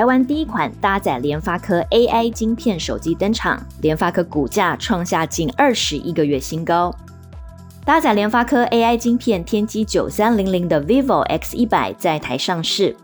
台湾第一款搭载联发科 AI 晶片手机登场，联发科股价创下近二十一个月新高。搭载联发科 AI 晶片天玑九三零零的 vivo X 一百在台上市，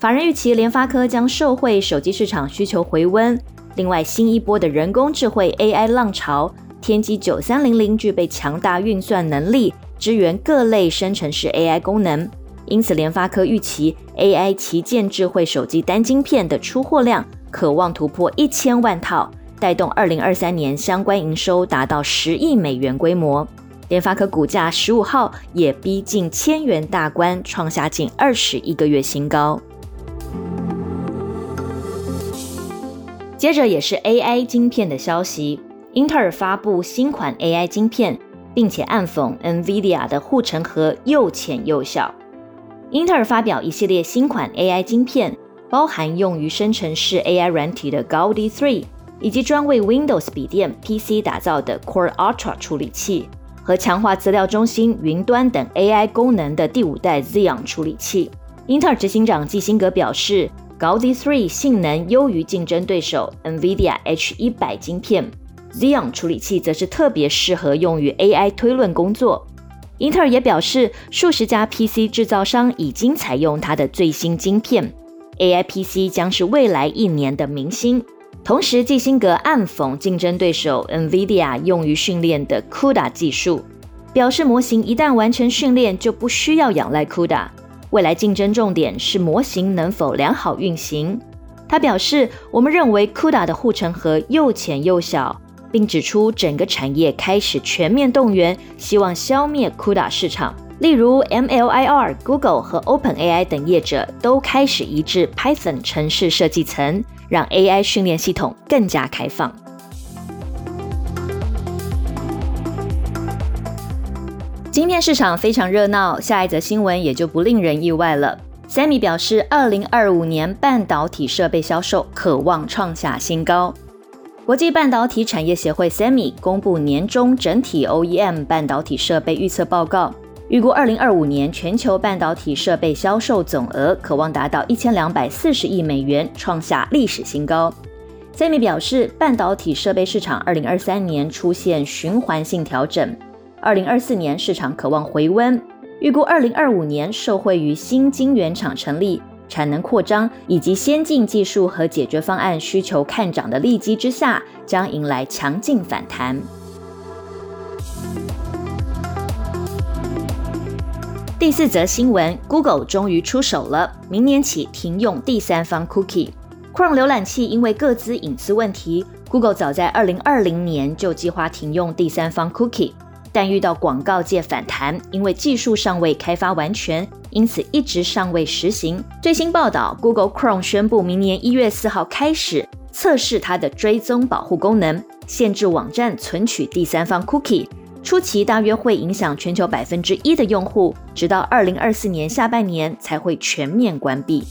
法人预期联发科将受惠手机市场需求回温。另外，新一波的人工智慧 AI 浪潮，天玑九三零零具备强大运算能力，支援各类生成式 AI 功能。因此，联发科预期 AI 旗舰智慧手机单晶片的出货量可望突破一千万套，带动二零二三年相关营收达到十亿美元规模。联发科股价十五号也逼近千元大关，创下近二十一个月新高。接着也是 AI 晶片的消息，英特尔发布新款 AI 晶片，并且暗讽 NVIDIA 的护城河又浅又小。英特尔发表一系列新款 AI 晶片，包含用于生成式 AI 软体的 Gaudi 3，以及专为 Windows 笔电 PC 打造的 Core Ultra 处理器，和强化资料中心、云端等 AI 功能的第五代 Xeon 处理器。英特尔执行长基辛格表示，Gaudi 3性能优于竞争对手 NVIDIA H100 晶片，Xeon 处理器则是特别适合用于 AI 推论工作。英特尔也表示，数十家 PC 制造商已经采用它的最新晶片，AI PC 将是未来一年的明星。同时，基辛格暗讽竞争对手 NVIDIA 用于训练的 CUDA 技术，表示模型一旦完成训练，就不需要仰赖 CUDA。未来竞争重点是模型能否良好运行。他表示，我们认为 CUDA 的护城河又浅又小。并指出，整个产业开始全面动员，希望消灭 CUDA 市场。例如，MLIR、Google 和 OpenAI 等业者都开始移至 Python 城市设计层，让 AI 训练系统更加开放。晶片市场非常热闹，下一则新闻也就不令人意外了。Sammy 表示，二零二五年半导体设备销售可望创下新高。国际半导体产业协会 （SEMI） 公布年中整体 OEM 半导体设备预测报告，预估2025年全球半导体设备销售总额可望达到1240亿美元，创下历史新高。SEMI 表示，半导体设备市场2023年出现循环性调整，2024年市场可望回温，预估2025年受惠于新晶圆厂成立。产能扩张以及先进技术和解决方案需求看涨的利基之下，将迎来强劲反弹。第四则新闻：Google 终于出手了，明年起停用第三方 Cookie。Chrome 浏览器因为各自隐私问题，Google 早在二零二零年就计划停用第三方 Cookie。但遇到广告界反弹，因为技术尚未开发完全，因此一直尚未实行。最新报道，Google Chrome 宣布明年一月四号开始测试它的追踪保护功能，限制网站存取第三方 cookie。初期大约会影响全球百分之一的用户，直到二零二四年下半年才会全面关闭。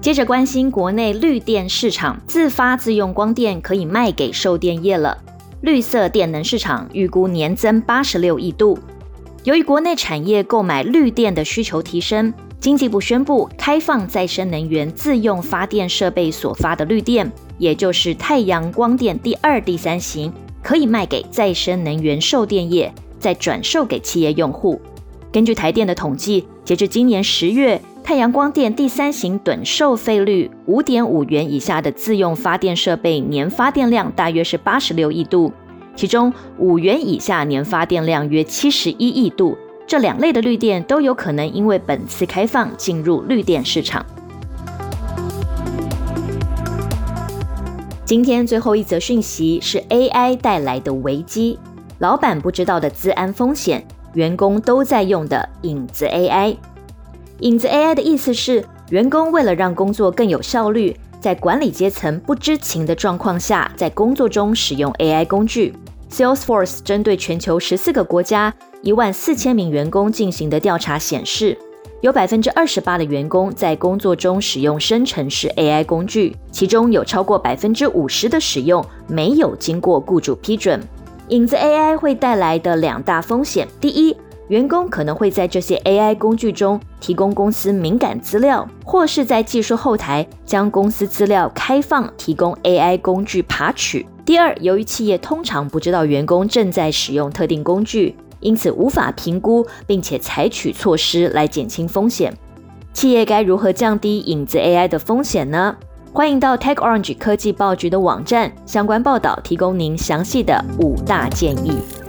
接着关心国内绿电市场，自发自用光电可以卖给售电业了。绿色电能市场预估年增八十六亿度。由于国内产业购买绿电的需求提升，经济部宣布开放再生能源自用发电设备所发的绿电，也就是太阳光电第二、第三型，可以卖给再生能源售电业，再转售给企业用户。根据台电的统计，截至今年十月。太阳光电第三型趸售费率五点五元以下的自用发电设备年发电量大约是八十六亿度，其中五元以下年发电量约七十一亿度。这两类的绿电都有可能因为本次开放进入绿电市场。今天最后一则讯息是 AI 带来的危机，老板不知道的资安风险，员工都在用的影子 AI。影子 AI 的意思是，员工为了让工作更有效率，在管理阶层不知情的状况下，在工作中使用 AI 工具。Salesforce 针对全球十四个国家一万四千名员工进行的调查显示，有百分之二十八的员工在工作中使用生成式 AI 工具，其中有超过百分之五十的使用没有经过雇主批准。影子 AI 会带来的两大风险：第一，员工可能会在这些 AI 工具中提供公司敏感资料，或是在技术后台将公司资料开放，提供 AI 工具爬取。第二，由于企业通常不知道员工正在使用特定工具，因此无法评估并且采取措施来减轻风险。企业该如何降低影子 AI 的风险呢？欢迎到 TechOrange 科技报局的网站，相关报道提供您详细的五大建议。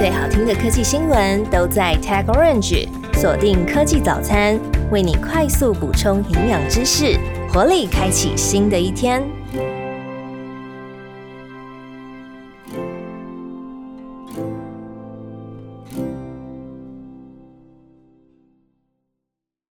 最好听的科技新闻都在 Tag Orange，锁定科技早餐，为你快速补充营养知识，活力开启新的一天。